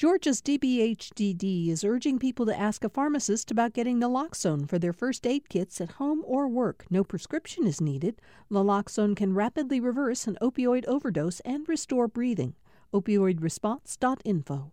Georgia's DBHDD is urging people to ask a pharmacist about getting naloxone for their first aid kits at home or work. No prescription is needed. Naloxone can rapidly reverse an opioid overdose and restore breathing. Opioidresponse.info.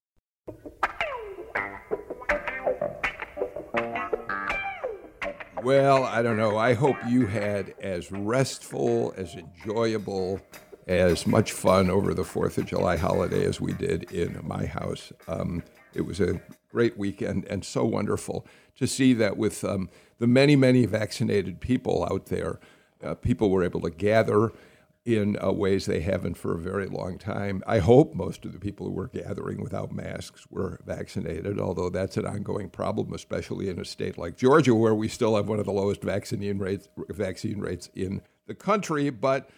Well, I don't know. I hope you had as restful, as enjoyable, as much fun over the 4th of July holiday as we did in my house. Um, it was a great weekend and so wonderful to see that with um, the many, many vaccinated people out there, uh, people were able to gather in uh, ways they haven't for a very long time. I hope most of the people who were gathering without masks were vaccinated, although that's an ongoing problem, especially in a state like Georgia, where we still have one of the lowest vaccine rates, vaccine rates in the country. But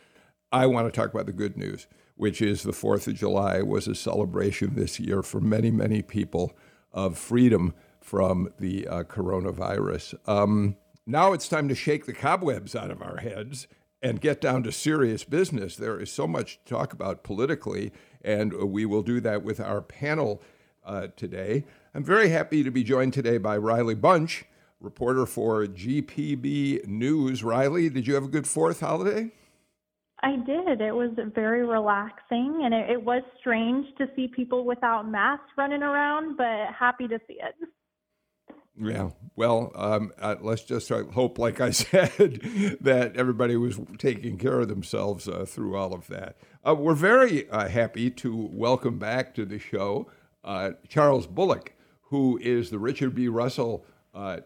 I want to talk about the good news, which is the 4th of July was a celebration this year for many, many people of freedom from the uh, coronavirus. Um, now it's time to shake the cobwebs out of our heads and get down to serious business. There is so much to talk about politically, and we will do that with our panel uh, today. I'm very happy to be joined today by Riley Bunch, reporter for GPB News. Riley, did you have a good fourth holiday? I did. It was very relaxing, and it, it was strange to see people without masks running around, but happy to see it. Yeah. Well, um, uh, let's just hope, like I said, that everybody was taking care of themselves uh, through all of that. Uh, we're very uh, happy to welcome back to the show uh, Charles Bullock, who is the Richard B. Russell uh,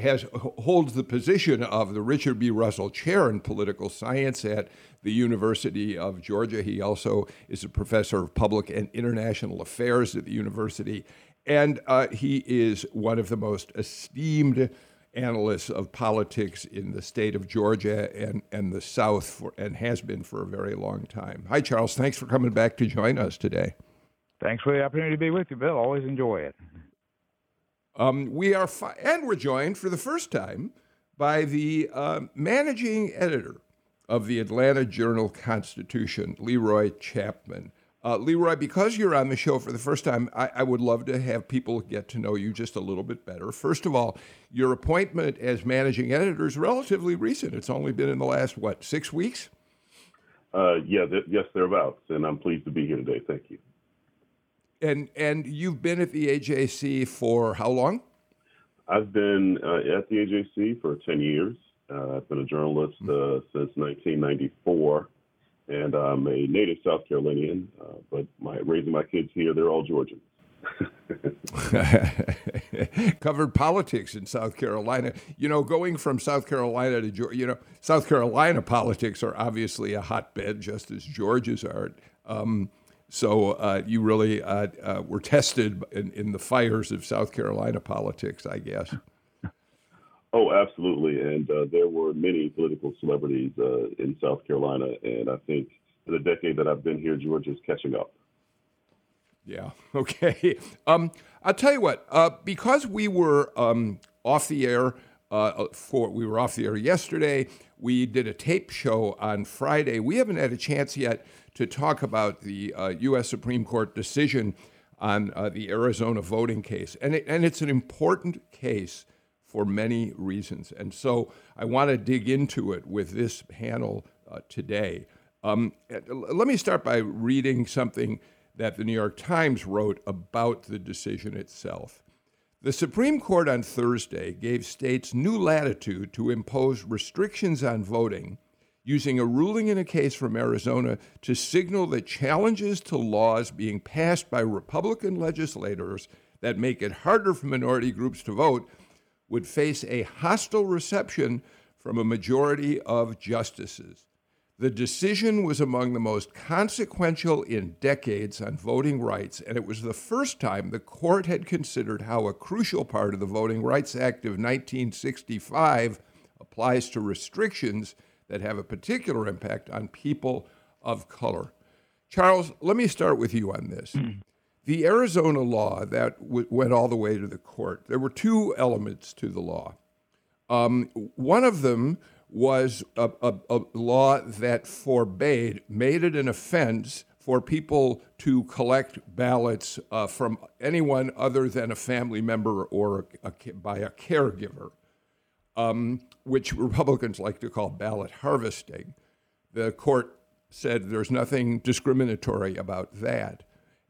has holds the position of the Richard B. Russell Chair in Political Science at the University of Georgia. He also is a professor of public and international affairs at the university, and uh, he is one of the most esteemed analysts of politics in the state of Georgia and, and the South, for, and has been for a very long time. Hi, Charles. Thanks for coming back to join us today. Thanks for the opportunity to be with you, Bill. Always enjoy it. Um, we are, fi- and we're joined for the first time by the uh, managing editor of the Atlanta Journal Constitution, Leroy Chapman. Uh, Leroy, because you're on the show for the first time, I, I, would love to have people get to know you just a little bit better. First of all, your appointment as managing editor is relatively recent. It's only been in the last, what, six weeks? Uh, yeah, th- yes, thereabouts. And I'm pleased to be here today. Thank you. And and you've been at the AJC for how long? I've been uh, at the AJC for 10 years. Uh, I've been a journalist uh, since 1994, and I'm a native South Carolinian. Uh, but my raising my kids here, they're all Georgians. Covered politics in South Carolina. You know, going from South Carolina to Georgia, you know, South Carolina politics are obviously a hotbed, just as Georgia's are. Um, so uh, you really uh, uh, were tested in, in, the fires of South Carolina politics, I guess. Oh, absolutely. And uh, there were many political celebrities uh, in South Carolina. And I think in the decade that I've been here, Georgia's catching up. Yeah. Okay. Um, I'll tell you what. Uh, because we were um, off the air for we were off the air yesterday. We did a tape show on Friday. We haven't had a chance yet to talk about the uh, U.S. Supreme Court decision on uh, the Arizona voting case. And, it, and it's an important case for many reasons. And so I want to dig into it with this panel uh, today. Um, let me start by reading something that the New York Times wrote about the decision itself. The Supreme Court on Thursday gave states new latitude to impose restrictions on voting using a ruling in a case from Arizona to signal that challenges to laws being passed by Republican legislators that make it harder for minority groups to vote would face a hostile reception from a majority of justices. The decision was among the most consequential in decades on voting rights, and it was the first time the court had considered how a crucial part of the Voting Rights Act of 1965 applies to restrictions that have a particular impact on people of color. Charles, let me start with you on this. Mm. The Arizona law that w- went all the way to the court, there were two elements to the law. Um, one of them was a, a, a law that forbade, made it an offense for people to collect ballots uh, from anyone other than a family member or a, a, by a caregiver, um, which Republicans like to call ballot harvesting. The court said there's nothing discriminatory about that.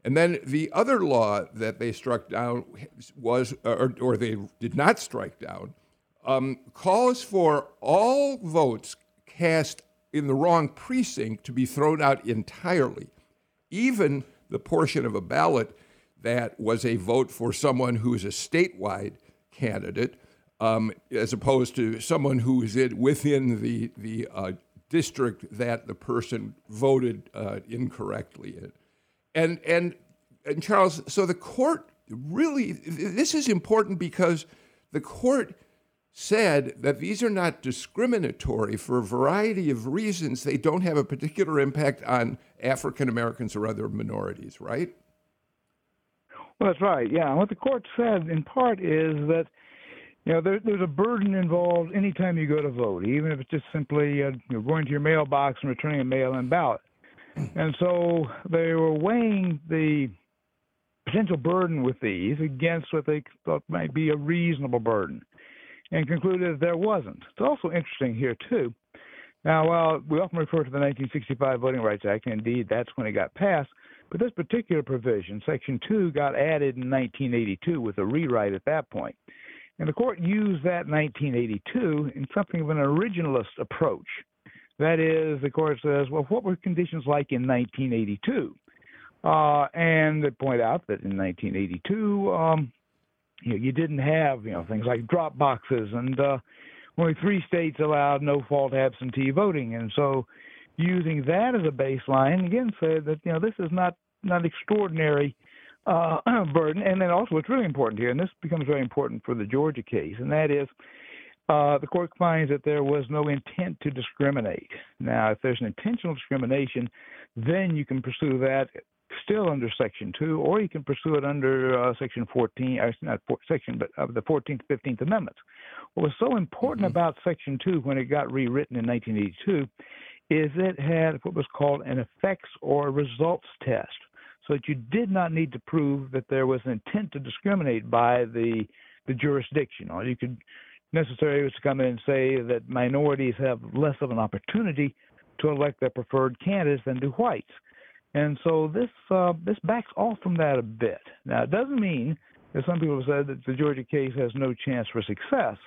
And then the other law that they struck down was, or, or they did not strike down, um, calls for all votes cast in the wrong precinct to be thrown out entirely, even the portion of a ballot that was a vote for someone who is a statewide candidate, um, as opposed to someone who is in, within the the uh, district that the person voted uh, incorrectly in. And, and, and Charles, so the court really, this is important because the court said that these are not discriminatory for a variety of reasons. They don't have a particular impact on African Americans or other minorities, right? Well, that's right. Yeah. What the court said in part is that you know, there, there's a burden involved anytime you go to vote, even if it's just simply uh, you going to your mailbox and returning a mail-in ballot. And so they were weighing the potential burden with these against what they thought might be a reasonable burden, and concluded there wasn't. It's also interesting here too. Now, while we often refer to the 1965 Voting Rights Act, indeed that's when it got passed, but this particular provision, Section 2, got added in 1982 with a rewrite at that point. And the court used that in 1982 in something of an originalist approach. That is, the court says, well, what were conditions like in 1982? Uh, and they point out that in 1982, um, you, know, you didn't have you know things like drop boxes, and uh, only three states allowed no-fault absentee voting, and so using that as a baseline, again, said that you know this is not not extraordinary uh, burden. And then also, what's really important here, and this becomes very important for the Georgia case, and that is uh, the court finds that there was no intent to discriminate. Now, if there's an intentional discrimination, then you can pursue that still under Section 2, or you can pursue it under uh, Section 14, or not for, section, but of the 14th, 15th Amendments. What was so important mm-hmm. about Section 2 when it got rewritten in 1982 is it had what was called an effects or results test so that you did not need to prove that there was an intent to discriminate by the the jurisdiction. All you could necessarily was to come in and say that minorities have less of an opportunity to elect their preferred candidates than do whites. And so this uh, this backs off from that a bit. Now it doesn't mean, as some people have said, that the Georgia case has no chance for success.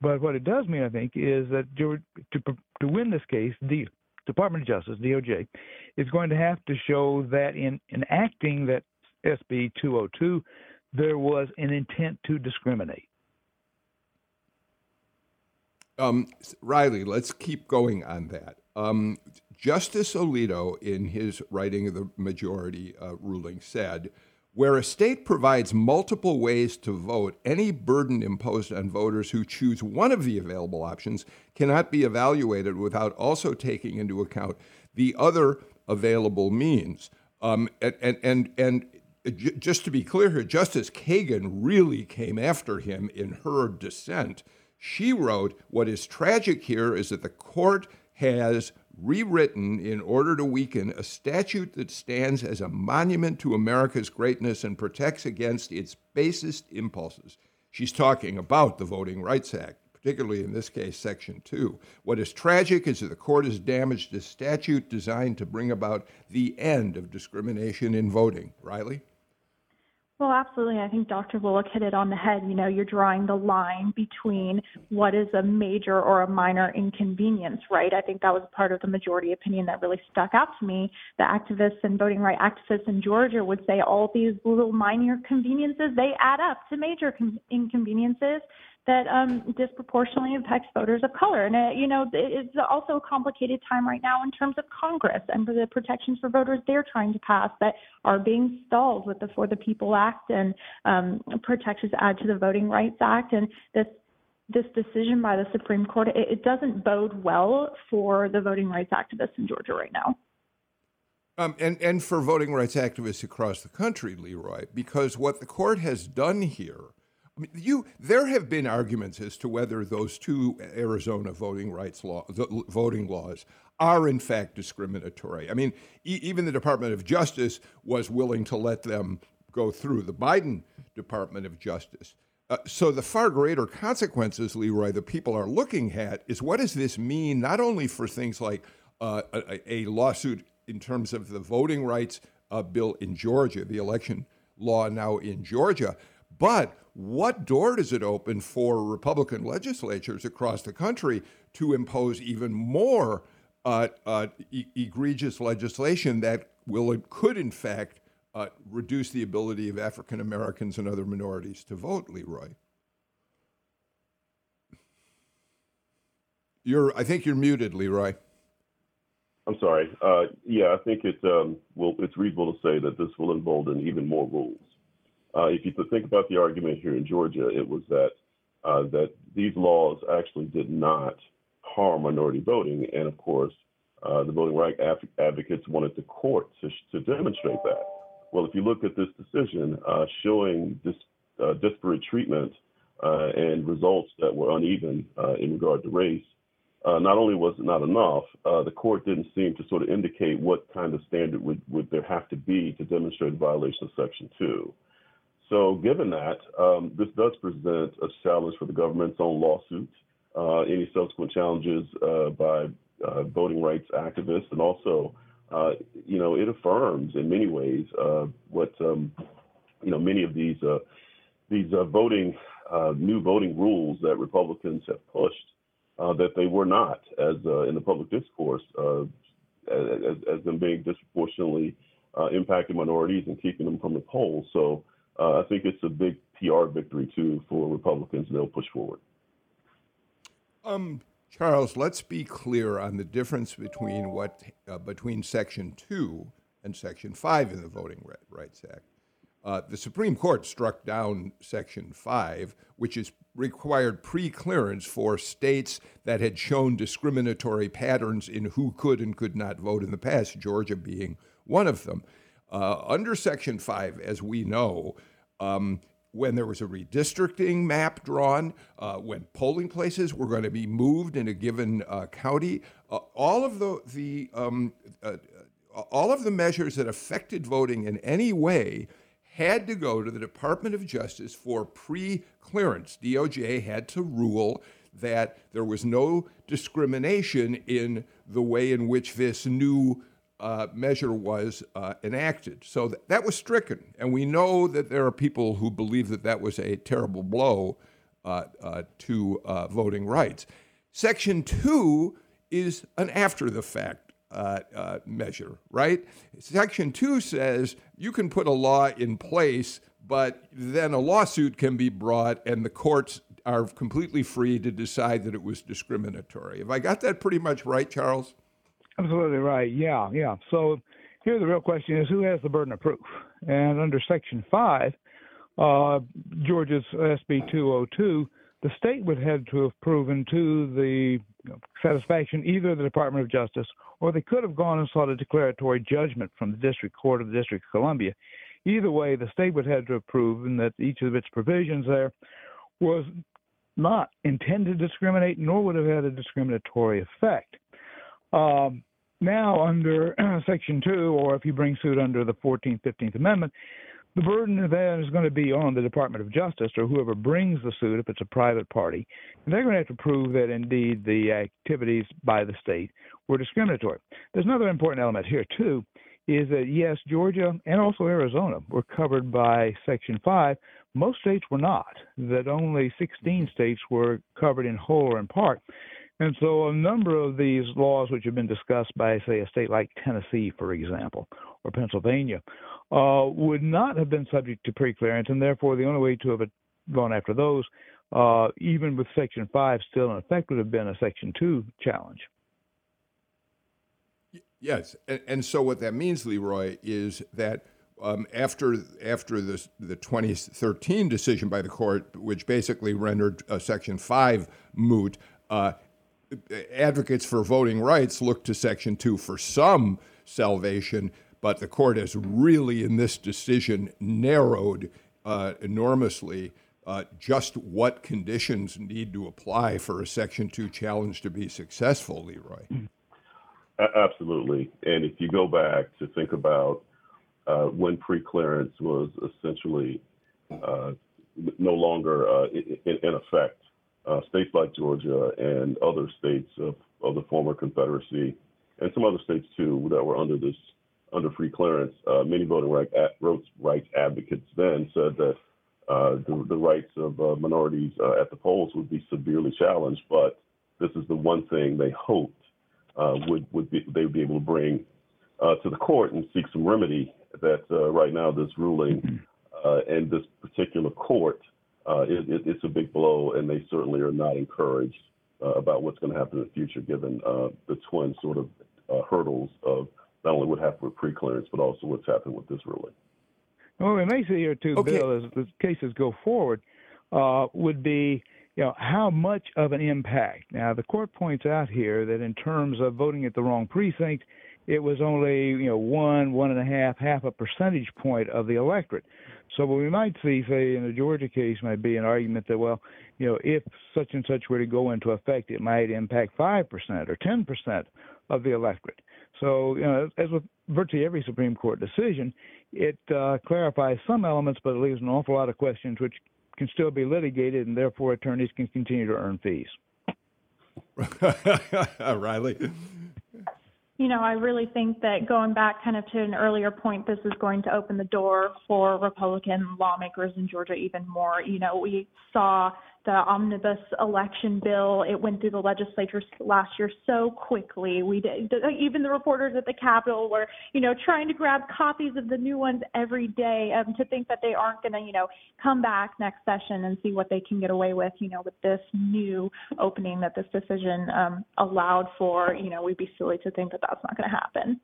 But what it does mean, I think, is that to to win this case, the Department of Justice, DOJ, is going to have to show that in enacting that SB 202, there was an intent to discriminate. Um, Riley, let's keep going on that. Um, Justice Alito, in his writing of the majority uh, ruling, said where a state provides multiple ways to vote, any burden imposed on voters who choose one of the available options cannot be evaluated without also taking into account the other available means. Um, and, and, and, and just to be clear here, Justice Kagan really came after him in her dissent. She wrote, What is tragic here is that the court has rewritten in order to weaken a statute that stands as a monument to America's greatness and protects against its basest impulses. She's talking about the Voting Rights Act, particularly in this case, Section 2. What is tragic is that the court has damaged a statute designed to bring about the end of discrimination in voting. Riley? Well, absolutely. I think Dr. Bullock hit it on the head. You know, you're drawing the line between what is a major or a minor inconvenience, right? I think that was part of the majority opinion that really stuck out to me. The activists and voting right activists in Georgia would say all these little minor conveniences, they add up to major con- inconveniences that um, disproportionately impacts voters of color. And, uh, you know, it's also a complicated time right now in terms of Congress and the protections for voters they're trying to pass that are being stalled with the For the People Act and um, protections add to the Voting Rights Act. And this this decision by the Supreme Court, it, it doesn't bode well for the voting rights activists in Georgia right now. Um, and, and for voting rights activists across the country, Leroy, because what the court has done here I mean, you there have been arguments as to whether those two Arizona voting rights law, voting laws are in fact discriminatory. I mean, e- even the Department of Justice was willing to let them go through the Biden Department of Justice. Uh, so the far greater consequences, Leroy, the people are looking at is what does this mean not only for things like uh, a, a, lawsuit in terms of the voting rights uh, bill in Georgia, the election law now in Georgia, but what door does it open for Republican legislatures across the country to impose even more uh, uh, e- egregious legislation that will could in fact uh, reduce the ability of African Americans and other minorities to vote, Leroy. You're, I think you're muted, Leroy. I'm sorry. Uh, yeah, I think it um, will. It's reasonable to say that this will embolden even more rules. Uh, if you think about the argument here in Georgia, it was that uh, that these laws actually did not harm minority voting, and of course, uh, the voting rights advocates wanted the court to, to demonstrate that. Well, if you look at this decision uh, showing this uh, disparate treatment uh, and results that were uneven in regard to race, not only was it not enough, the court didn't seem to sort of indicate what kind of standard would, would there have to be to demonstrate a violation of Section 2. So, given that, um, this does present a challenge for the government's own lawsuits, any subsequent challenges by voting rights activists, and also uh, you know, it affirms in many ways uh, what um, you know many of these uh, these uh, voting uh, new voting rules that Republicans have pushed uh, that they were not as in the public discourse as, as, them being disproportionately impacting minorities and keeping them from the polls. So I think it's a big PR victory too for Republicans, they'll push forward. Um, Charles, let's be clear on the difference between what uh, between Section Two and Section Five in the Voting Rights Act. Uh, the Supreme Court struck down Section 5, which is required pre clearance for states that had shown discriminatory patterns in who could and could not vote in the past, Georgia being one of them. Uh, under Section 5, as we know, um, when there was a redistricting map drawn, uh, when polling places were going to be moved in a given uh, county, uh, all of the, the um, uh, all of the measures that affected voting in any way had to go to the Department of Justice for pre-clearance. DOJ had to rule that there was no discrimination in the way in which this new uh, measure was uh, enacted. So th- that was stricken. And we know that there are people who believe that that was a terrible blow uh, uh to uh, voting rights. Section 2 is an after the fact uh, measure, right? Section 2 says you can put a law in place, but then a lawsuit can be brought and the courts are completely free to decide that it was discriminatory. Have I got that pretty much right, Charles? Absolutely right. Yeah, yeah. So here the real question is who has the burden of proof? And under Section 5, uh, Georgia's SB 202, the state would have to have proven to the satisfaction either the Department of Justice or they could have gone and sought a declaratory judgment from the District Court of the District of Columbia. Either way, the state would have to have proven that each of its provisions there was not intended to discriminate, nor would have had a discriminatory effect. Um, now, under Section 2, or if you bring suit under the 14th, 15th Amendment, the burden then is going to be on the Department of Justice or whoever brings the suit if it's a private party. And they're going to have to prove that indeed the activities by the state were discriminatory. There's another important element here, too, is that yes, Georgia and also Arizona were covered by Section 5. Most states were not, that only 16 states were covered in whole or in part. And so a number of these laws, which have been discussed by, say, a state like Tennessee, for example, or Pennsylvania, uh, would not have been subject to preclearance, and therefore the only way to have gone after those, uh, even with Section 5 still in effect, would have been a Section 2 challenge. Yes, and, so what that means, Leroy, is that um, after after the the 2013 decision by the court, which basically rendered uh, Section 5 moot, uh, advocates for voting rights look to Section 2 for some salvation, but the court has really, in this decision, narrowed uh, enormously uh, just what conditions need to apply for a Section 2 challenge to be successful, Leroy. Absolutely. And if you go back to think about uh, when pre-clearance was essentially uh, no longer uh, in, in, effect, uh, states like Georgia and other states of, of, the former Confederacy, and some other states too that were under this under pre-clearance, uh, many voting rights, rights advocates then said that uh, the, the, rights of minorities at the polls would be severely challenged, but this is the one thing they hoped would would be, they would be able to bring to the court and seek some remedy that uh, right now this ruling mm-hmm. uh, and this particular court uh, it, it, it's a big blow, and they certainly are not encouraged uh, about what's going to happen in the future, given uh, the twin sort of uh, hurdles of not only what happened with pre-clearance, but also what's happened with this ruling. Well, we may see here too, okay. Bill, as the cases go forward, would be you know, how much of an impact? Now, the court points out here that in terms of voting at the wrong precinct, it was only you know one, one and a half, half a percentage point of the electorate. So what we might see, say in the Georgia case, might be an argument that well, you know, if such and such were to go into effect, it might impact five percent or ten percent of the electorate. So you know, as with virtually every Supreme Court decision, it uh, clarifies some elements, but it leaves an awful lot of questions which can still be litigated, and therefore attorneys can continue to earn fees. Riley. You know, I really think that going back kind of to an earlier point, this is going to open the door for Republican lawmakers in Georgia even more. You know, we saw the omnibus election bill. It went through the legislature last year so quickly. We did, even the reporters at the Capitol were, you know, trying to grab copies of the new ones every day. Um, to think that they aren't going to, you know, come back next session and see what they can get away with, you know, with this new opening that this decision um, allowed for, you know, we'd be silly to think that that's not going to happen.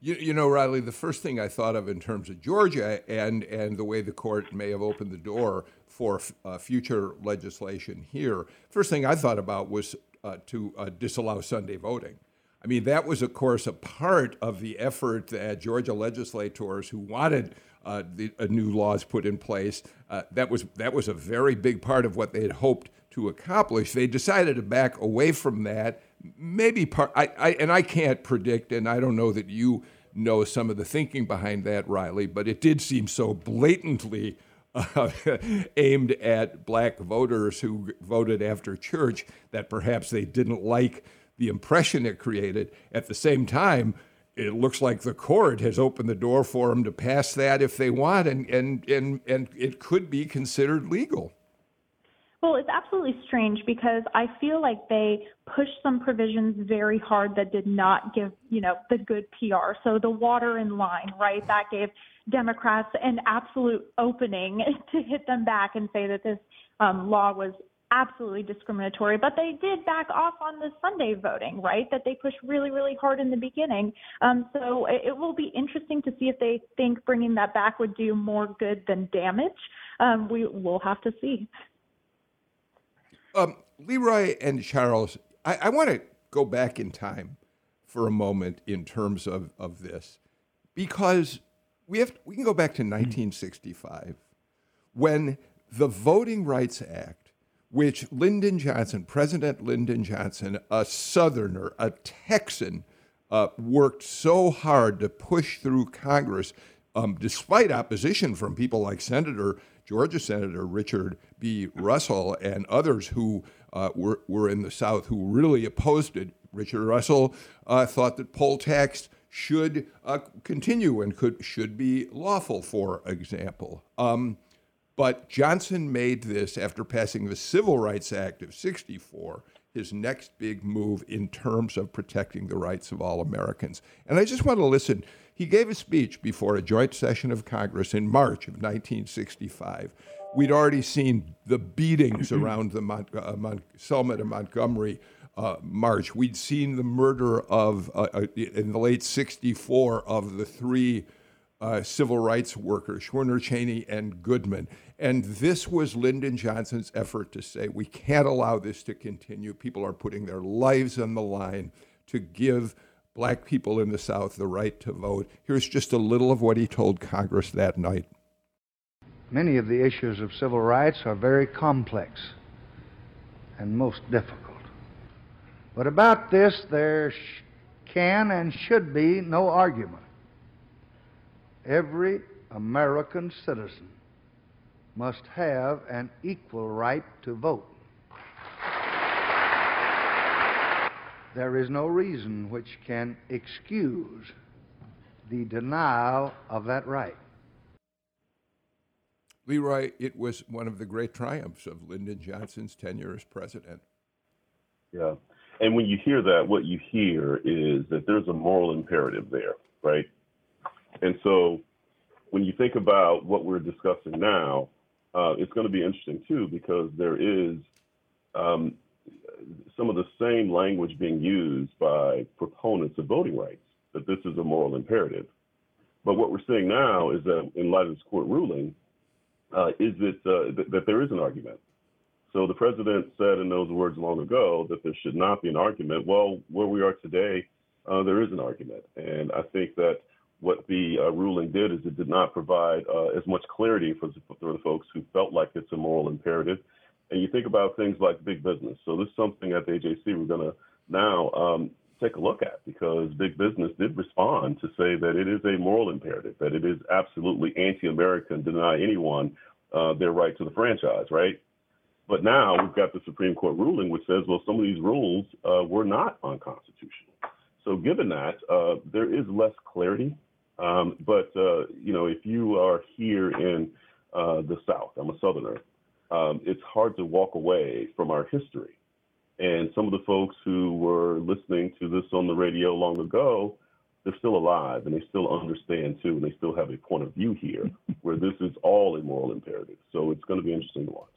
You, you know, Riley, the first thing I thought of in terms of Georgia and, and the way the court may have opened the door for uh, future legislation here, first thing I thought about was uh, to uh, disallow Sunday voting. I mean, that was, of course, a part of the effort that Georgia legislators who wanted uh, the uh, new laws put in place. Uh, that was that was a very big part of what they had hoped to accomplish. They decided to back away from that maybe part, I, I, and I can't predict, and I don't know that you know some of the thinking behind that, Riley, but it did seem so blatantly uh, aimed at black voters who voted after church that perhaps they didn't like the impression it created. At the same time, it looks like the court has opened the door for them to pass that if they want, and, and, and, and it could be considered legal. Well, it's absolutely strange because I feel like they pushed some provisions very hard that did not give, you know, the good PR. So the water in line, right? That gave Democrats an absolute opening to hit them back and say that this um, law was absolutely discriminatory, but they did back off on the Sunday voting, right? That they pushed really, really hard in the beginning. Um, so it, it, will be interesting to see if they think bringing that back would do more good than damage. Um, we will have to see. Um, Leroy and Charles, I, I want to go back in time for a moment in terms of, of this because we have we can go back to 1965 when the Voting Rights Act, which Lyndon Johnson, President Lyndon Johnson, a Southerner, a Texan, uh, worked so hard to push through Congress, um, despite opposition from people like Senator Georgia Senator Richard B. Russell and others who uh, were, were in the South who really opposed it. Richard Russell uh, thought that poll tax should uh, continue and could should be lawful, for example. Um, but Johnson made this after passing the Civil Rights Act of 64 his next big move in terms of protecting the rights of all Americans. And I just want to listen he gave a speech before a joint session of Congress in March of 1965. We'd already seen the beatings around the Mont- uh, Mont- Selma and Montgomery uh, march. We'd seen the murder of, uh, uh in the late 64, of the three uh, civil rights workers, Schwerner Chaney and Goodman. And this was Lyndon Johnson's effort to say, we can't allow this to continue. People are putting their lives on the line to give black people in the South the right to vote. Here's just a little of what he told Congress that night. Many of the issues of civil rights are very complex and most difficult. But about this, there can and should be no argument. Every American citizen must have an equal right to vote. There is no reason which can excuse the denial of that right. Leroy, it was one of the great triumphs of Lyndon Johnson's tenure as president. Yeah. And when you hear that, what you hear is that there's a moral imperative there, right? And so when you think about what we're discussing now, uh, it's going to be interesting too, because there is um, some of the same language being used by proponents of voting rights, that this is a moral imperative. But what we're seeing now is that in light of this court ruling, uh, is it uh, th- that there is an argument. So the president said in those words long ago that there should not be an argument. Well, where we are today, uh, there is an argument, and I think that what the uh, ruling did is it did not provide uh, as much clarity for the, for the folks who felt like it's a moral imperative. And you think about things like big business. So this is something at the AJC we're going to now um, take a look at because big business did respond to say that it is a moral imperative, that it is absolutely anti-American to deny anyone uh, their right to the franchise, right? But now we've got the Supreme Court ruling which says, well, some of these rules uh, were not unconstitutional. So given that, uh, there is less clarity. Um, but, uh, you know, if you are here in uh, the South, I'm a Southerner, um, it's hard to walk away from our history. And some of the folks who were listening to this on the radio long ago, they're still alive and they still understand too, and they still have a point of view here where this is all a moral imperative. So it's going to be interesting to watch.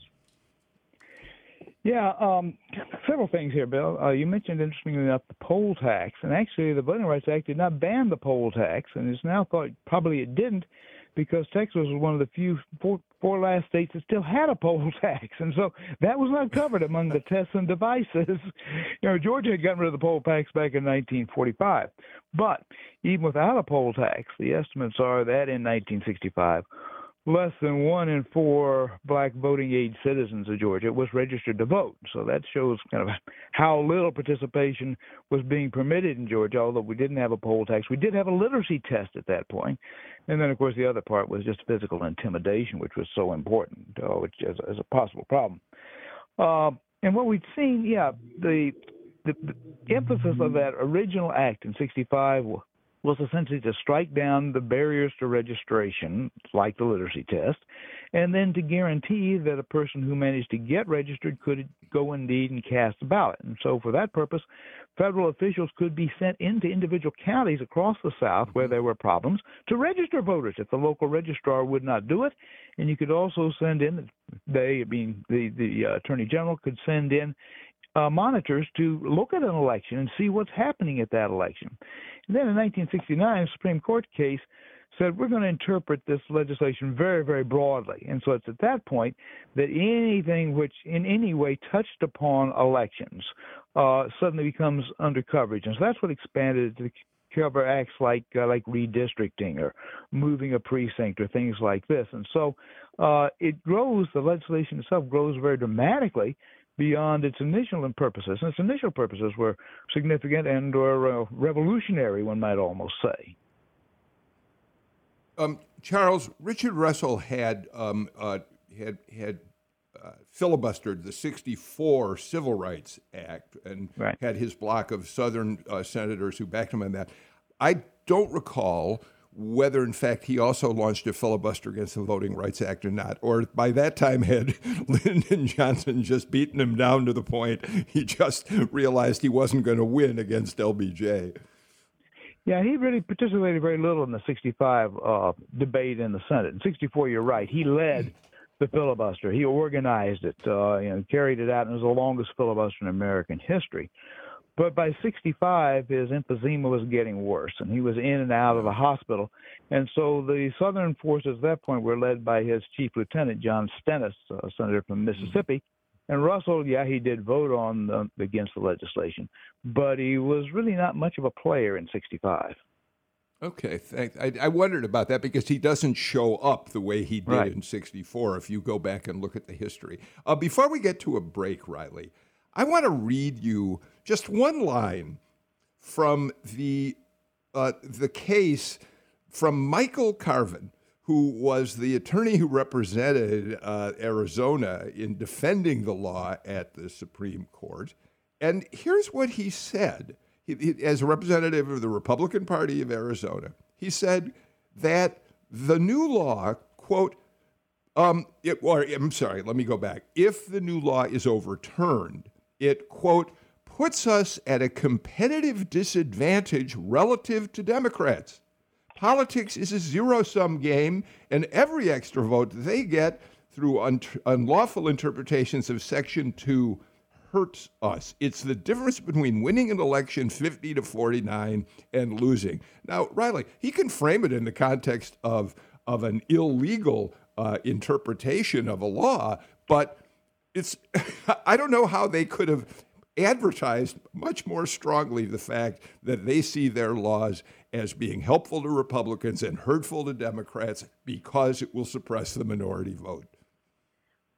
Yeah, um, several things here, Bill. Uh, you mentioned, interestingly enough, the poll tax, and actually, the Voting Rights Act did not ban the poll tax, and it's now thought probably it didn't because Texas was one of the few four, four last states that still had a poll tax, and so that was not covered among the tests and devices. You know, Georgia had gotten rid of the poll tax back in 1945, but even without a poll tax, the estimates are that in 1965 less than one in four black voting age citizens of Georgia was registered to vote. So that shows kind of how little participation was being permitted in Georgia, although we didn't have a poll tax. We did have a literacy test at that point. And then, of course, the other part was just physical intimidation, which was so important, uh, which is, a possible problem. Uh, and what we'd seen, yeah, the, the, the emphasis of that original act in 65 was essentially to strike down the barriers to registration, like the literacy test, and then to guarantee that a person who managed to get registered could go indeed and cast a ballot. And so, for that purpose, federal officials could be sent into individual counties across the South where there were problems to register voters if the local registrar would not do it. And you could also send in, they, being the, the uh, Attorney General, could send in uh, monitors to look at an election and see what's happening at that election. And then in 1969, a Supreme Court case said we're going to interpret this legislation very, very broadly. And so it's at that point that anything which in any way touched upon elections uh, suddenly becomes under coverage. And so that's what expanded to cover acts like uh, like redistricting or moving a precinct or things like this. And so uh, it grows. The legislation itself grows very dramatically beyond its initial purposes. And its initial purposes were significant and or uh, revolutionary, one might almost say. Um, Charles Richard Russell had um, uh, had had uh, filibustered the '64 Civil Rights Act and right. had his block of Southern uh, senators who backed him on that. I don't recall whether in fact he also launched a filibuster against the Voting Rights Act or not, or by that time had Lyndon Johnson just beaten him down to the point he just realized he wasn't going to win against LBJ. Yeah, he really participated very little in the 65 uh, debate in the Senate. In 64, you're right. He led the filibuster. He organized it, uh, you know, carried it out, and it was the longest filibuster in American history. But by 65, his emphysema was getting worse, and he was in and out of the hospital. And so the Southern forces at that point were led by his chief lieutenant, John Stennis, a senator from Mississippi. And Russell, yeah, he did vote on the, against the legislation, but he was really not much of a player in 65. Okay, thanks. I, I, wondered about that because he doesn't show up the way he did right. in 64 if you go back and look at the history. Uh, before we get to a break, Riley, I want to read you just one line from the uh, the case from Michael Carvin, who was the attorney who represented uh, Arizona in defending the law at the Supreme Court. And here's what he said he, he, as a representative of the Republican Party of Arizona. He said that the new law, quote, um, it, or I'm sorry, let me go back. If the new law is overturned, it, quote, puts us at a competitive disadvantage relative to Democrats. Politics is a zero sum game, and every extra vote they get through un- unlawful interpretations of Section 2 hurts us. It's the difference between winning an election 50 to 49 and losing. Now, Riley, he can frame it in the context of, of an illegal uh, interpretation of a law, but it's I don't know how they could have advertised much more strongly the fact that they see their laws as being helpful to Republicans and hurtful to Democrats because it will suppress the minority vote.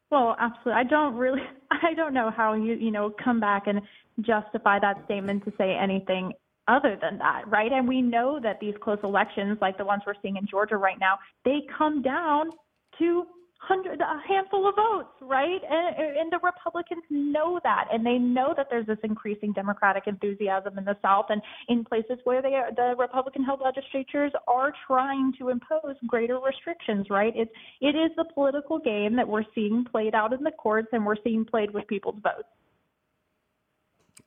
Well, absolutely. I don't really I don't know how you, you know, come back and justify that statement to say anything other than that, right? And we know that these close elections, like the ones we're seeing in Georgia right now, they come down to hundred a handful of votes, right? And, and the Republicans know that, and they know that there's this increasing Democratic enthusiasm in the South, and in places where they are, the Republican-held legislatures are trying to impose greater restrictions, right? It's it is the political game that we're seeing played out in the courts, and we're seeing played with people's votes.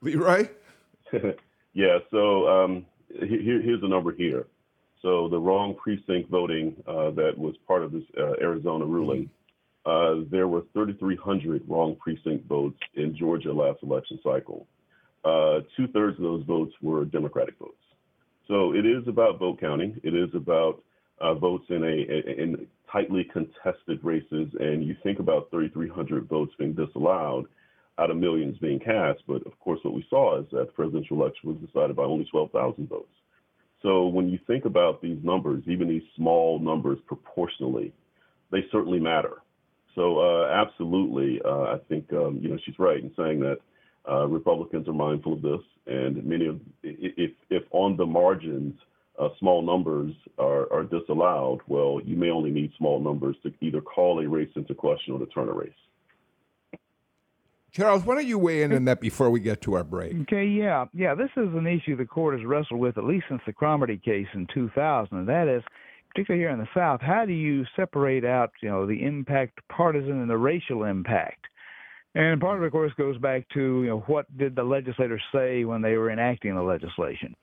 Leroy. yeah. So um, here, here's the number here. So the wrong precinct voting uh, that was part of this uh, Arizona ruling, uh, there were 3,300 wrong precinct votes in Georgia last election cycle. Uh, Two thirds of those votes were Democratic votes. So it is about vote counting. It is about uh, votes in a in tightly contested races, and you think about 3,300 votes being disallowed out of millions being cast. But of course, what we saw is that the presidential election was decided by only 12,000 votes. So when you think about these numbers, even these small numbers proportionally, they certainly matter. So uh, absolutely, uh, I think um, you know she's right in saying that uh, Republicans are mindful of this, and many of if if on the margins uh, small numbers are, are disallowed, well, you may only need small numbers to either call a race into question or to turn a race. Charles, why don't you weigh in on that before we get to our break? Okay, yeah, yeah. This is an issue the court has wrestled with at least since the Cromartie case in 2000, and that is, particularly here in the South, how do you separate out, you know, the impact partisan and the racial impact? And part of it, of course, goes back to, you know, what did the legislators say when they were enacting the legislation?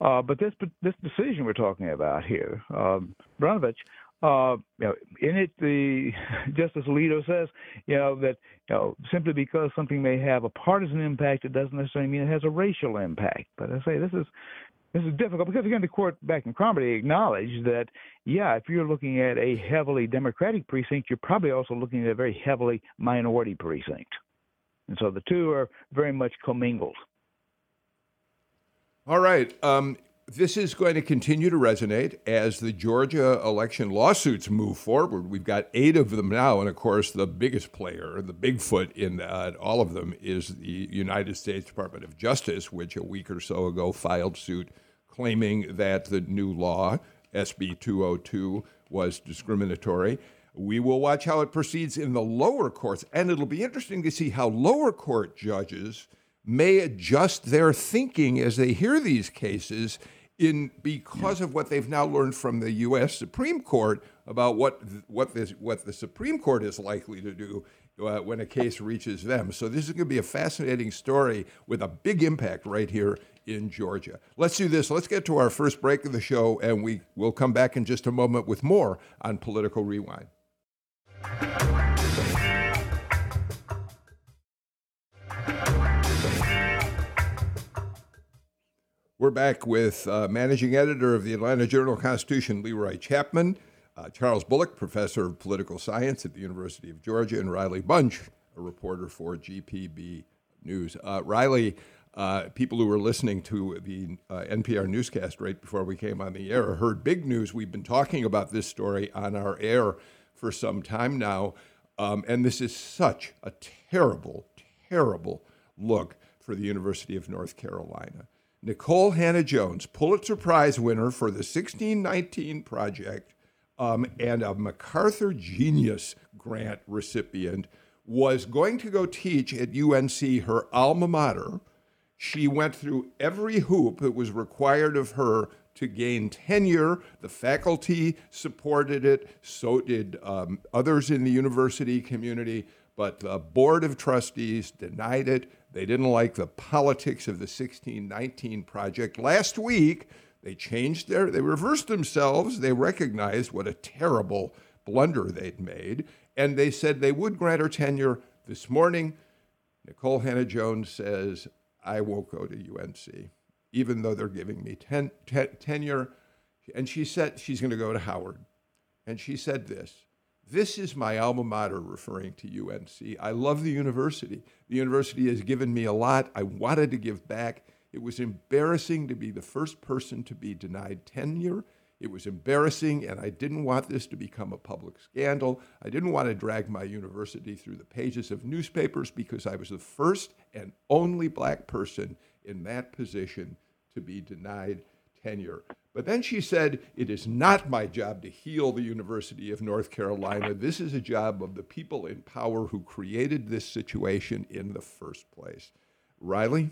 Uh, but this this decision we're talking about here, um, Brnovich, uh, you know, in it, the Justice Alito says, you know, that you know, simply because something may have a partisan impact, it doesn't necessarily mean it has a racial impact. But I say this is this is difficult because again, the court back in Cromartie acknowledged that, yeah, if you're looking at a heavily Democratic precinct, you're probably also looking at a very heavily minority precinct, and so the two are very much commingled. All right. Um, this is going to continue to resonate as the Georgia election lawsuits move forward. We've got eight of them now, and of course, the biggest player, the Bigfoot in uh, all of them, is the United States Department of Justice, which a week or so ago filed suit claiming that the new law, SB 202, was discriminatory. We will watch how it proceeds in the lower courts, and it'll be interesting to see how lower court judges may adjust their thinking as they hear these cases in because of what they've now learned from the U.S. Supreme Court about what what this what the Supreme Court is likely to do uh, when a case reaches them. So this is going to be a fascinating story with a big impact right here in Georgia. Let's do this. Let's get to our first break of the show, and we will come back in just a moment with more on Political Rewind. We're back with uh, managing editor of the Atlanta Journal Constitution, Leroy Chapman, uh, Charles Bullock, professor of political science at the University of Georgia, and Riley Bunch, a reporter for GPB News. Uh, Riley, uh, people who were listening to the uh, NPR newscast right before we came on the air heard big news. We've been talking about this story on our air for some time now, um, and this is such a terrible, terrible look for the University of North Carolina Nikole Hannah-Jones, Pulitzer Prize winner for the 1619 Project um, and a MacArthur Genius Grant recipient, was going to go teach at UNC, her alma mater. She went through every hoop that was required of her to gain tenure. The faculty supported it, so did um, others in the university community, but the Board of Trustees denied it. They didn't like the politics of the 1619 project. Last week, they changed their, they reversed themselves. They recognized what a terrible blunder they'd made, and they said they would grant her tenure. This morning, Nicole Hannah-Jones says, I won't go to UNC even though they're giving me ten, ten, tenure. And she said she's going to go to Howard. And she said this This is my alma mater, referring to UNC. I love the university. The university has given me a lot. I wanted to give back. It was embarrassing to be the first person to be denied tenure. It was embarrassing, and I didn't want this to become a public scandal. I didn't want to drag my university through the pages of newspapers because I was the first and only black person in that position to be denied tenure. But then she said, It is not my job to heal the University of North Carolina. This is a job of the people in power who created this situation in the first place. Riley?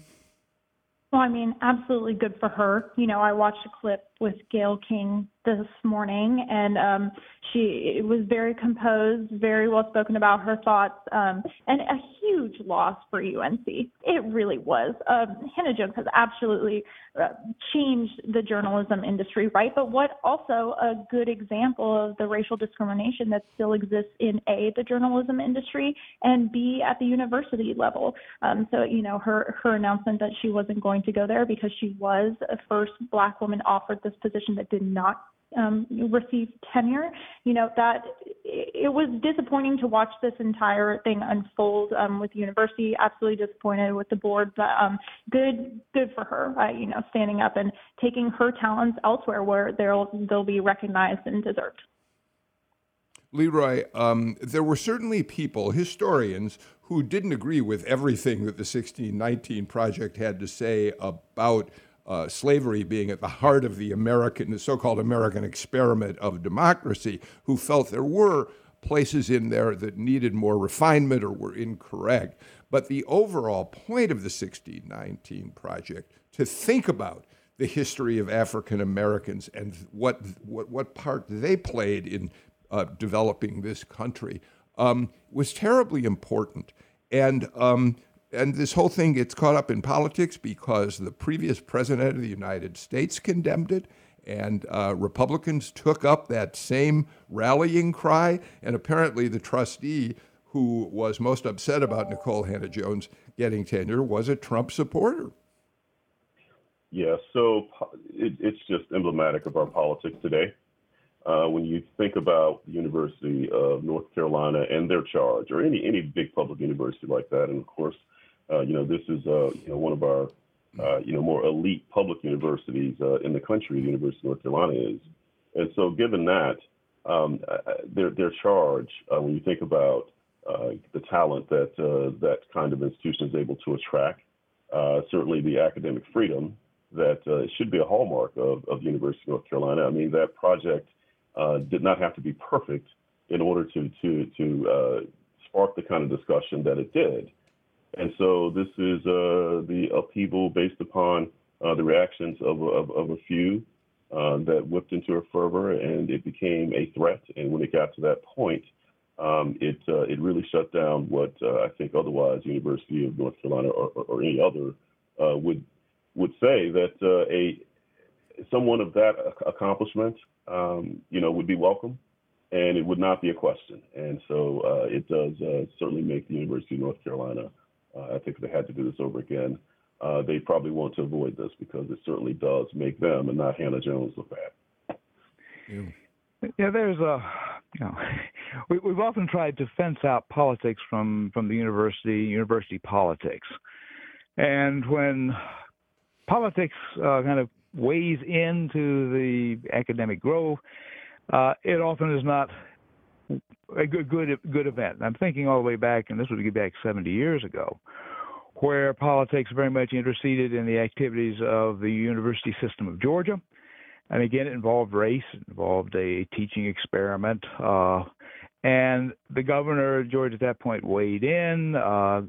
Well, I mean, absolutely good for her. You know, I watched a clip with Gayle King this morning, and um, she was very composed, very well spoken about her thoughts, um, and a huge loss for UNC. It really was. Um, Hannah-Jones has absolutely uh, changed the journalism industry, right? But what also a good example of the racial discrimination that still exists in A, the journalism industry, and B, at the university level. Um, so, you know, her, her announcement that she wasn't going to go there because she was a first black woman offered this position that did not um, receive tenure. You know that it was disappointing to watch this entire thing unfold um, with the university. Absolutely disappointed with the board, but um, good, good for her. Uh, you know, standing up and taking her talents elsewhere where they'll they'll be recognized and deserved. Leroy, um, there were certainly people, historians, who didn't agree with everything that the 1619 Project had to say about uh, slavery being at the heart of the American, the so-called American experiment of democracy, who felt there were places in there that needed more refinement or were incorrect. But the overall point of the 1619 Project to think about the history of African Americans and what, what, what part they played in uh, developing this country um, was terribly important. And um, and this whole thing gets caught up in politics because the previous president of the United States condemned it, and uh, Republicans took up that same rallying cry. And apparently, the trustee who was most upset about Nicole Hannah-Jones getting tenure was a Trump supporter. Yeah, so it, it's just emblematic of our politics today. Uh, when you think about the University of North Carolina and their charge, or any any big public university like that, and of course, uh, you know, this is uh, you know one of our uh, you know more elite public universities uh, in the country. The University of North Carolina is, and so given that, um, their their charge uh, when you think about the talent that that kind of institution is able to attract, certainly the academic freedom that should be a hallmark of, of the University of North Carolina. I mean, that project did not have to be perfect in order to to to spark the kind of discussion that it did. And so this is uh, the upheaval based upon uh, the reactions of, of, of a few uh, that whipped into a fervor, and it became a threat. And when it got to that point, um, it uh, it really shut down what uh, I think otherwise University of North Carolina or, or, or any other uh, would would say that a someone of that accomplishment, um, you know, would be welcome and it would not be a question. And so it does certainly make the University of North Carolina uh, I think if they had to do this over again, uh, they probably want to avoid this because it certainly does make them and not Hannah Jones look bad. Yeah. Yeah, there's a, you know, we, we've often tried to fence out politics from from the university, university politics, and when politics uh, kind of weighs into the academic growth, uh, it often is not a good good good event. I'm thinking all the way back, and this would get back 70 years ago, where politics very much interceded in the activities of the university system of Georgia. And again, it involved race, involved a teaching experiment. Uh, and the governor of Georgia at that point weighed in, uh,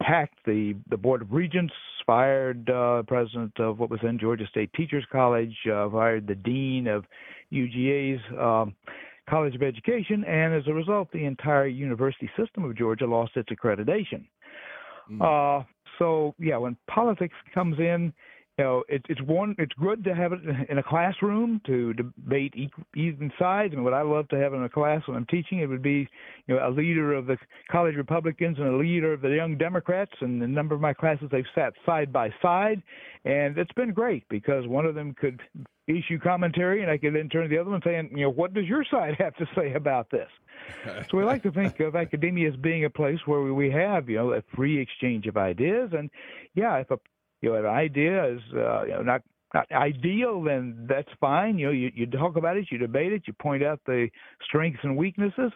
packed the, the Board of Regents, fired uh, president of what was then Georgia State Teachers College, uh, fired the dean of UGA's um, College of Education, and as a result, the entire university system of Georgia lost its accreditation. Mm. Uh, so yeah, when politics comes in, you know, it, it's one. It's good to have it in a classroom to debate even sides. And what I love to have in a class when I'm teaching, it would be, you know, a leader of the college Republicans and a leader of the Young Democrats. And a number of my classes, they've sat side by side, and it's been great because one of them could issue commentary, and I could then turn to the other one saying, you know, what does your side have to say about this? so we like to think of academia as being a place where we have, you know, a free exchange of ideas. And yeah, if a you have an idea is uh, you know not not ideal, then that's fine. You know, you, you talk about it, you debate it, you point out the strengths and weaknesses,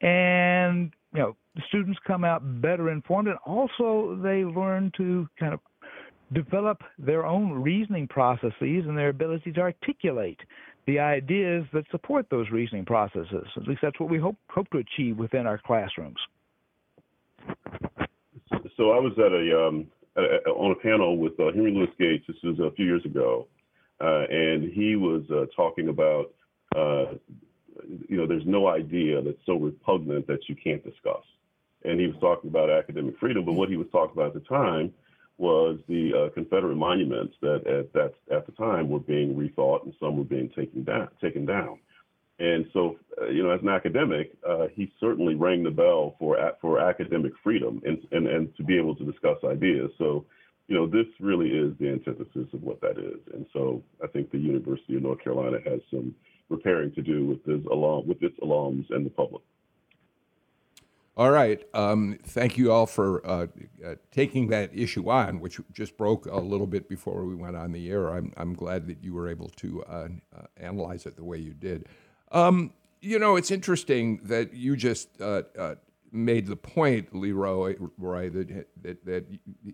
and you know, students come out better informed, and also they learn to kind of develop their own reasoning processes and their ability to articulate the ideas that support those reasoning processes. At least that's what we hope hope to achieve within our classrooms. So I was at a um, uh, on a panel with uh, Henry Louis Gates. This was a few years ago, uh, and he was uh, talking about, uh, you know, there's no idea that's so repugnant that you can't discuss. And he was talking about academic freedom, but what he was talking about at the time was the uh, Confederate monuments that at that at the time were being rethought and some were being taken down. Taken down. And so, uh, you know, as an academic, uh, he certainly rang the bell for for academic freedom and, and and to be able to discuss ideas. So, you know, this really is the antithesis of what that is. And so, I think the University of North Carolina has some repairing to do with this along with its alums and the public. All right. Um, thank you all for uh, uh, taking that issue on, which just broke a little bit before we went on the air. I'm, I'm glad that you were able to uh, uh analyze it the way you did. Um, you know, it's interesting that you just uh, uh, made the point, Leroy, Roy, that, that, that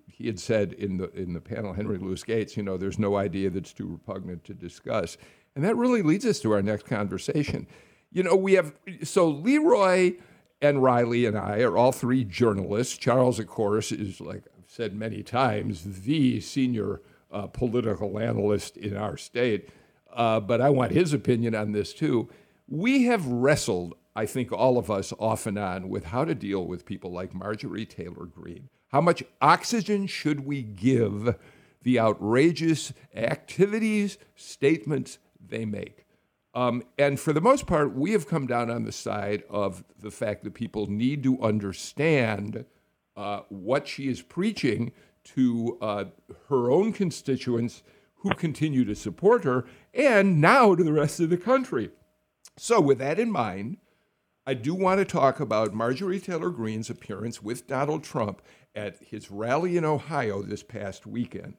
he had said in the in the panel, Henry Louis Gates. You know, there's no idea that's too repugnant to discuss, and that really leads us to our next conversation. You know, we have so Leroy and Riley and I are all three journalists. Charles, of course, is like I've said many times, the senior uh, political analyst in our state. Uh, but I want his opinion on this too. We have wrestled, I think, all of us off and on with how to deal with people like Marjorie Taylor Greene. How much oxygen should we give the outrageous activities, statements they make? Um, and for the most part, we have come down on the side of the fact that people need to understand uh, what she is preaching to uh, her own constituents who continue to support her, and now to the rest of the country. So, with that in mind, I do want to talk about Marjorie Taylor Greene's appearance with Donald Trump at his rally in Ohio this past weekend.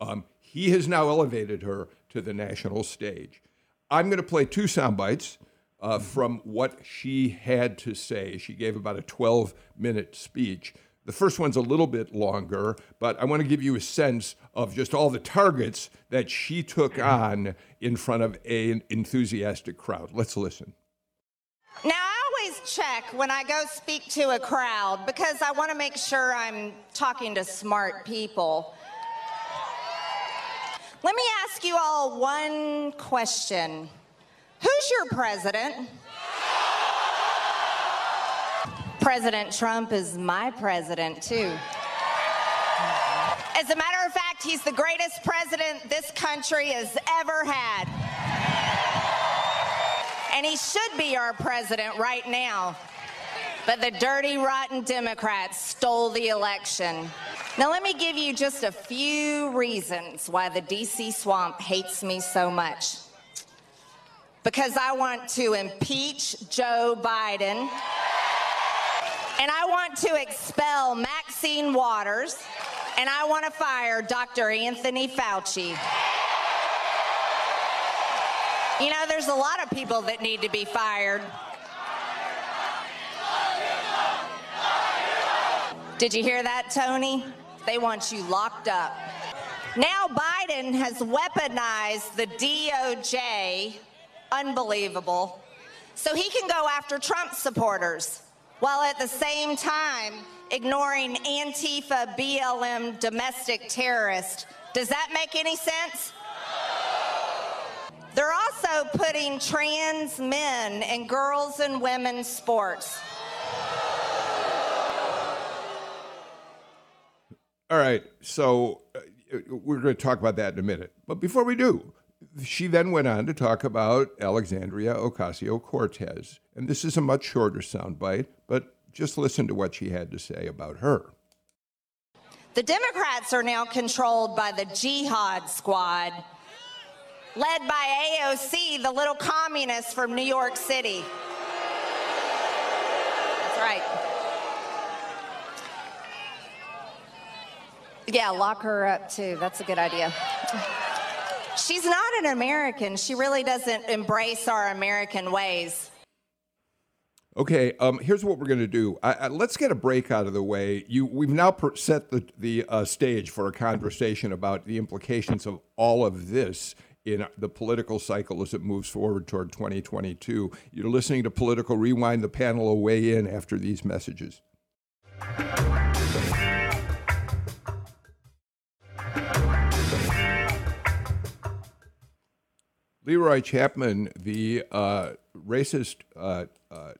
Um, he has now elevated her to the national stage. I'm going to play two sound bites uh, from what she had to say. She gave about a 12 minute speech. The first one's a little bit longer, but I want to give you a sense of just all the targets that she took mm-hmm. on in front of an enthusiastic crowd. Let's listen. Now, I always check when I go speak to a crowd because I want to make sure I'm talking to smart people. Let me ask you all one question Who's your president? President Trump is my president, too. As a matter of fact, he's the greatest president this country has ever had. And he should be our president right now. But the dirty, rotten Democrats stole the election. Now, let me give you just a few reasons why the DC swamp hates me so much. Because I want to impeach Joe Biden. And I want to expel Maxine Waters. And I want to fire Dr. Anthony Fauci. You know, there's a lot of people that need to be fired. Did you hear that, Tony? they want you locked up. Now Biden has weaponized the DOJ, unbelievable, so he can go after Trump supporters while at the same time ignoring Antifa, BLM, domestic terrorists. Does that make any sense? They're also putting trans men in girls and women's sports. All right, so uh, we're going to talk about that in a minute. But before we do, she then went on to talk about Alexandria Ocasio Cortez. And this is a much shorter soundbite, just listen to what she had to say about her. The Democrats are now controlled by the Jihad Squad, led by AOC, the little communist from New York City. That's right. Yeah, lock her up too. That's a good idea. She's not an American. She really doesn't embrace our American ways. Okay, um, here's what we're going to do. I, I, let's get a break out of the way. You, we've now per- set the, the uh, stage for a conversation about the implications of all of this in the political cycle as it moves forward toward 2022. You're listening to Political Rewind. The panel will weigh in after these messages. Leroy Chapman, the uh, racist uh, uh,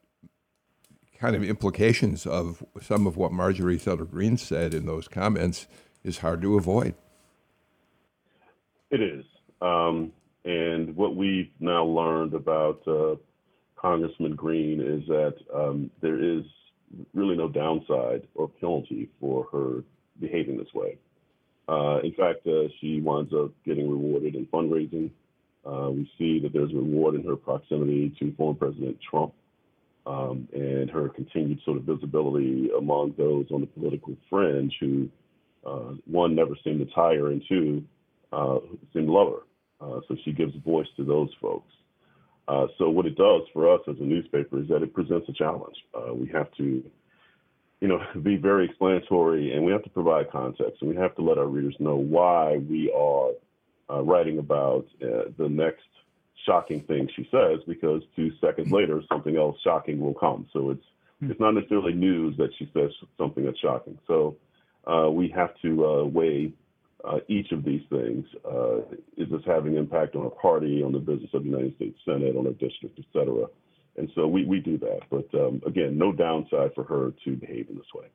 kind of implications of some of what Marjorie Taylor Greene said in those comments is hard to avoid. It is. Um, and what we've now learned about uh, Congressman Greene is that um, there is really no downside or penalty for her behaving this way. Uh, in fact, uh, she winds up getting rewarded in fundraising. Uh, we see that there's reward in her proximity to former President Trump um, and her continued sort of visibility among those on the political fringe who, uh, one, never seemed to tire, and two, uh, seem to love her. Uh, so she gives voice to those folks. Uh, so what it does for us as a newspaper is that it presents a challenge. Uh, we have to, you know, be very explanatory, and we have to provide context, and we have to let our readers know why we are uh, writing about the next shocking thing she says because two seconds later something else shocking will come. So it's mm-hmm. it's not necessarily news that she says something that's shocking. So uh, we have to uh, weigh uh, each of these things. Uh, is this having impact on a party, on the business of the United States Senate, on a district, et cetera? And so we, we do that. But um, again, no downside for her to behave in this way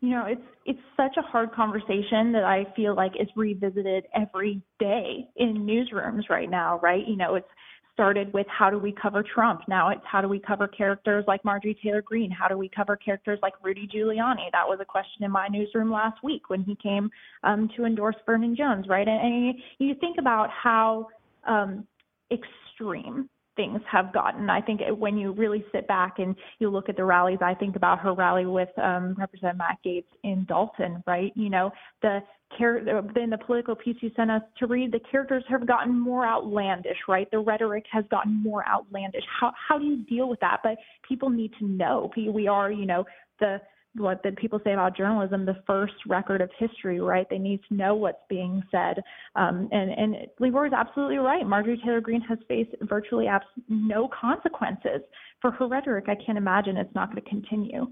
you know it's it's such a hard conversation that i feel like is revisited every day in newsrooms right now right? You know it's started with how do we cover trump? Now it's how do we cover characters like marjorie taylor greene? How do we cover characters like rudy giuliani? That was a question in my newsroom last week when he came um, to endorse vernon jones right? And, and you, think about how um, extreme things have gotten. I think when you really sit back and you look at the rallies, I think about her rally with um, Representative Matt Gaetz in Dalton, right? You know, the in the political piece you sent us to read, the characters have gotten more outlandish, right? The rhetoric has gotten more outlandish. How how do you deal with that? But people need to know. We are, you know, the what that people say about journalism, the first record of history, right? They need to know what's being said. Um, and and is absolutely right. Marjorie Taylor Greene has faced virtually abs- no consequences for her rhetoric. I can't imagine it's not going to continue.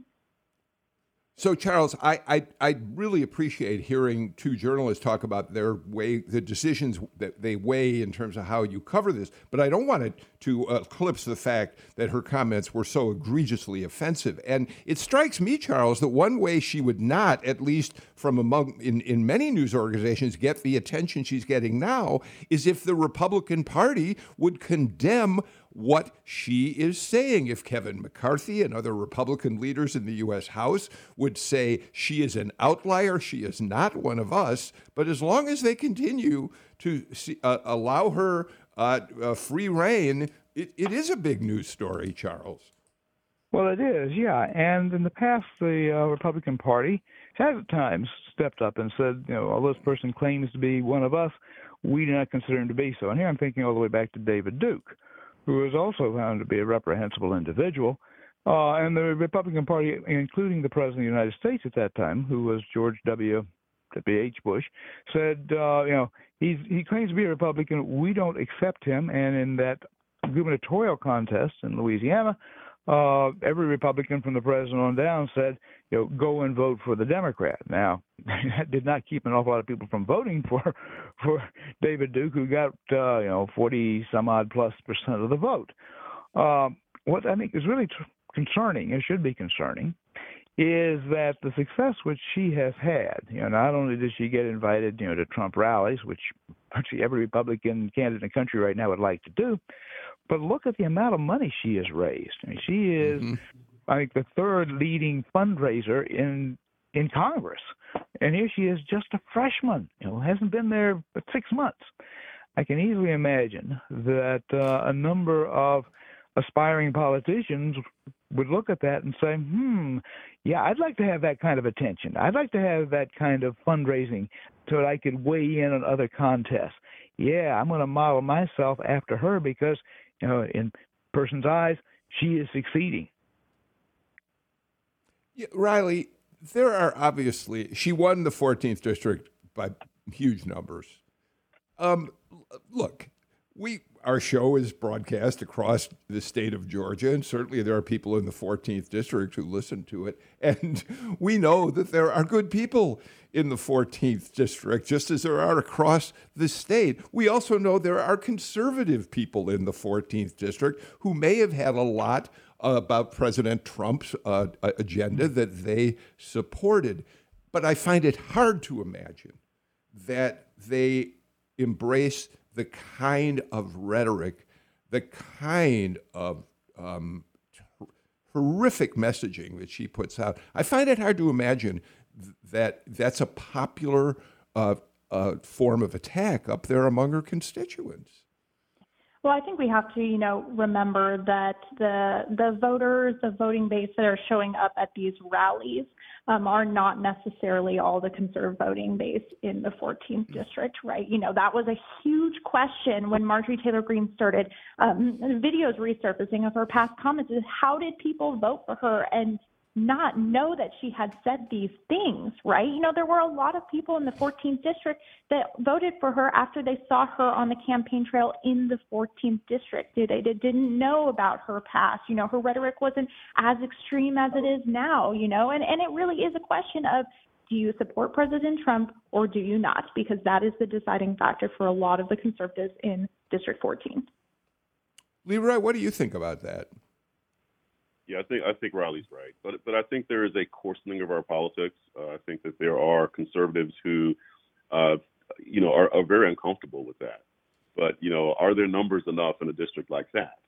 So, Charles, I, I, I, really appreciate hearing two journalists talk about their way, the decisions that they weigh in terms of how you cover this. But I don't want it to eclipse the fact that her comments were so egregiously offensive. And it strikes me, Charles, that one way she would not, at least from among in, in many news organizations, get the attention she's getting now is if the Republican Party would condemn what she is saying. If Kevin McCarthy and other Republican leaders in the U.S. House would say she is an outlier, she is not one of us, but as long as they continue to see, uh, allow her uh, uh, free rein, it, it is a big news story, Charles. Well, it is, yeah. And in the past, the uh, Republican Party has at times stepped up and said, you know, although this person claims to be one of us, we do not consider him to be so. And here I'm thinking all the way back to David Duke, who was also found to be a reprehensible individual. Uh, and the Republican Party, including the President of the United States at that time, who was George W. W. H. Bush, said, uh, you know, he's he claims to be a Republican. We don't accept him. And in that gubernatorial contest in Louisiana, uh, every Republican from the president on down said, you know, go and vote for the Democrat. Now, that did not keep an awful lot of people from voting for for David Duke, who got uh, you know 40 some odd plus percent of the vote. Um, what I think is really tr- concerning, it should be concerning, is that the success which she has had, you know, not only did she get invited, you know, to Trump rallies, which virtually every Republican candidate in the country right now would like to do, but look at the amount of money she has raised. I mean, she is, mm-hmm. I think, the third leading fundraiser in in Congress, and here she is, just a freshman. You know, hasn't been there but six months. I can easily imagine that uh, a number of aspiring politicians would look at that and say, "Hmm, yeah, I'd like to have that kind of attention. I'd like to have that kind of fundraising so that I could weigh in on other contests. Yeah, I'm going to model myself after her because in person's eyes, she is succeeding. Yeah, Riley, there are obviously she won the 14th district by huge numbers. Um, look, we our show is broadcast across the state of Georgia, and certainly there are people in the 14th district who listen to it. And we know that there are good people in the 14th district, just as there are across the state. We also know there are conservative people in the 14th district who may have had a lot about President Trump's uh, agenda that they supported. But I find it hard to imagine that they embrace the kind of rhetoric, the kind of um, horrific messaging that she puts out. I find it hard to imagine th- that that's a popular uh, uh, form of attack up there among her constituents. Well, I think we have to, you know, remember that the the voters, the voting base that are showing up at these rallies um, are not necessarily all the conservative voting base in the 14th district, right? You know, that was a huge question when Marjorie Taylor Greene started um, videos resurfacing of her past comments. Is how did people vote for her? And not know that she had said these things, right? You know, there were a lot of people in the 14th district that voted for her after they saw her on the campaign trail in the 14th district. They, they didn't know about her past. You know, her rhetoric wasn't as extreme as it is now, you know, and, and it really is a question of do you support President Trump or do you not? Because that is the deciding factor for a lot of the conservatives in District 14. Leroy, what do you think about that? Yeah, I think I think Riley's right, but but I think there is a coarsening of our politics. Uh, I think that there are conservatives who, uh, you know, are, are very uncomfortable with that. But you know, are there numbers enough in a district like that?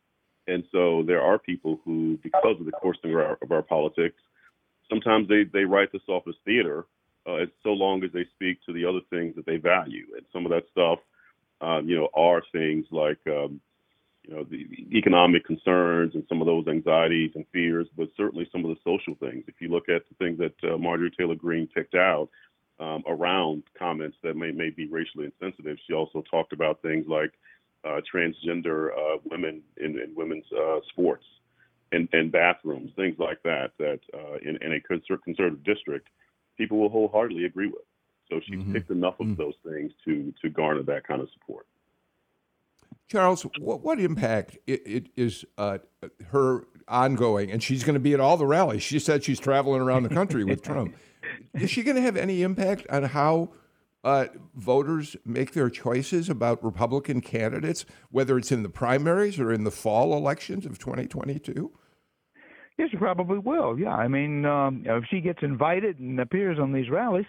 And so there are people who, because of the coarsening of our, of our politics, sometimes they they write this off as theater, uh, so long as they speak to the other things that they value. And some of that stuff, um, you know, are things like um, you know, the, economic concerns and some of those anxieties and fears, but certainly some of the social things. If you look at the things that uh, Marjorie Taylor Greene picked out um, around comments that may, may be racially insensitive, she also talked about things like uh, transgender uh, women in, in women's uh, sports and, and bathrooms, things like that, that uh, in, in a conservative district, people will wholeheartedly agree with. So she mm-hmm. picked enough of mm-hmm. those things to to garner that kind of support. Charles, what, what impact it, it is uh, her ongoing, and she's going to be at all the rallies. She said she's traveling around the country with Trump. Is she going to have any impact on how uh, voters make their choices about Republican candidates, whether it's in the primaries or in the fall elections of 2022? Yes, she probably will. Yeah, I mean, um, if she gets invited and appears on these rallies,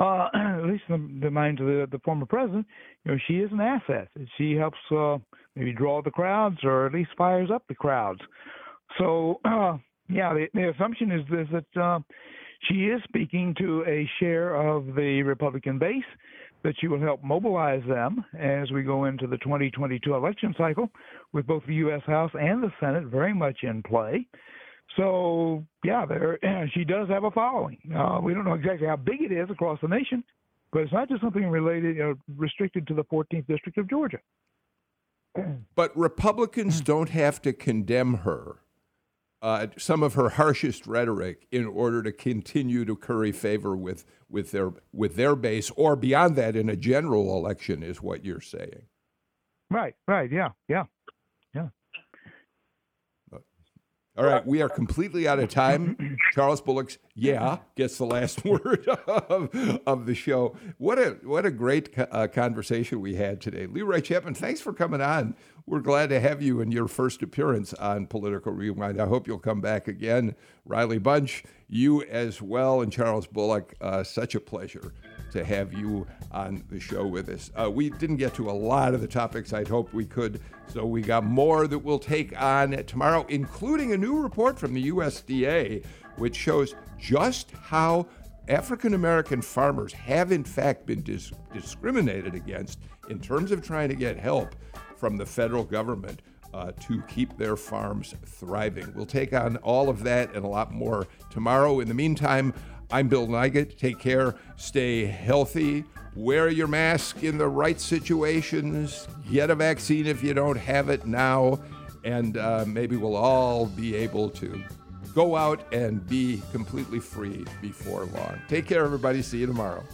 uh, at least in the, the minds of the, the former president, you know, she is an asset. She helps uh, maybe draw the crowds or at least fires up the crowds. So, uh, yeah, the, the assumption is this that uh, she is speaking to a share of the Republican base, that she will help mobilize them as we go into the 2022 election cycle with both the U.S. House and the Senate very much in play. So yeah, there she does have a following. Uh, we don't know exactly how big it is across the nation, but it's not just something related, you know, restricted to the 14th district of Georgia. But Republicans don't have to condemn her uh, some of her harshest rhetoric in order to continue to curry favor with with their with their base, or beyond that, in a general election, is what you're saying. Right, right, yeah, yeah, yeah. All right, we are completely out of time. Charles Bullock's yeah gets the last word of, of the show. What a what a great uh, conversation we had today, Leroy Chapman. Thanks for coming on. We're glad to have you in your first appearance on Political Rewind. I hope you'll come back again, Riley Bunch. You as well, and Charles Bullock. Uh, such a pleasure to have you on the show with us. Uh, we didn't get to a lot of the topics I'd hoped we could, so we got more that we'll take on tomorrow, including a new report from the USDA, which shows just how African American farmers have, in fact, been dis- discriminated against in terms of trying to get help from the federal government. Uh, to keep their farms thriving. We'll take on all of that and a lot more tomorrow. In the meantime, I'm Bill Nigut. Take care, stay healthy, wear your mask in the right situations, get a vaccine if you don't have it now, and uh, maybe we'll all be able to go out and be completely free before long. Take care, everybody. See you tomorrow.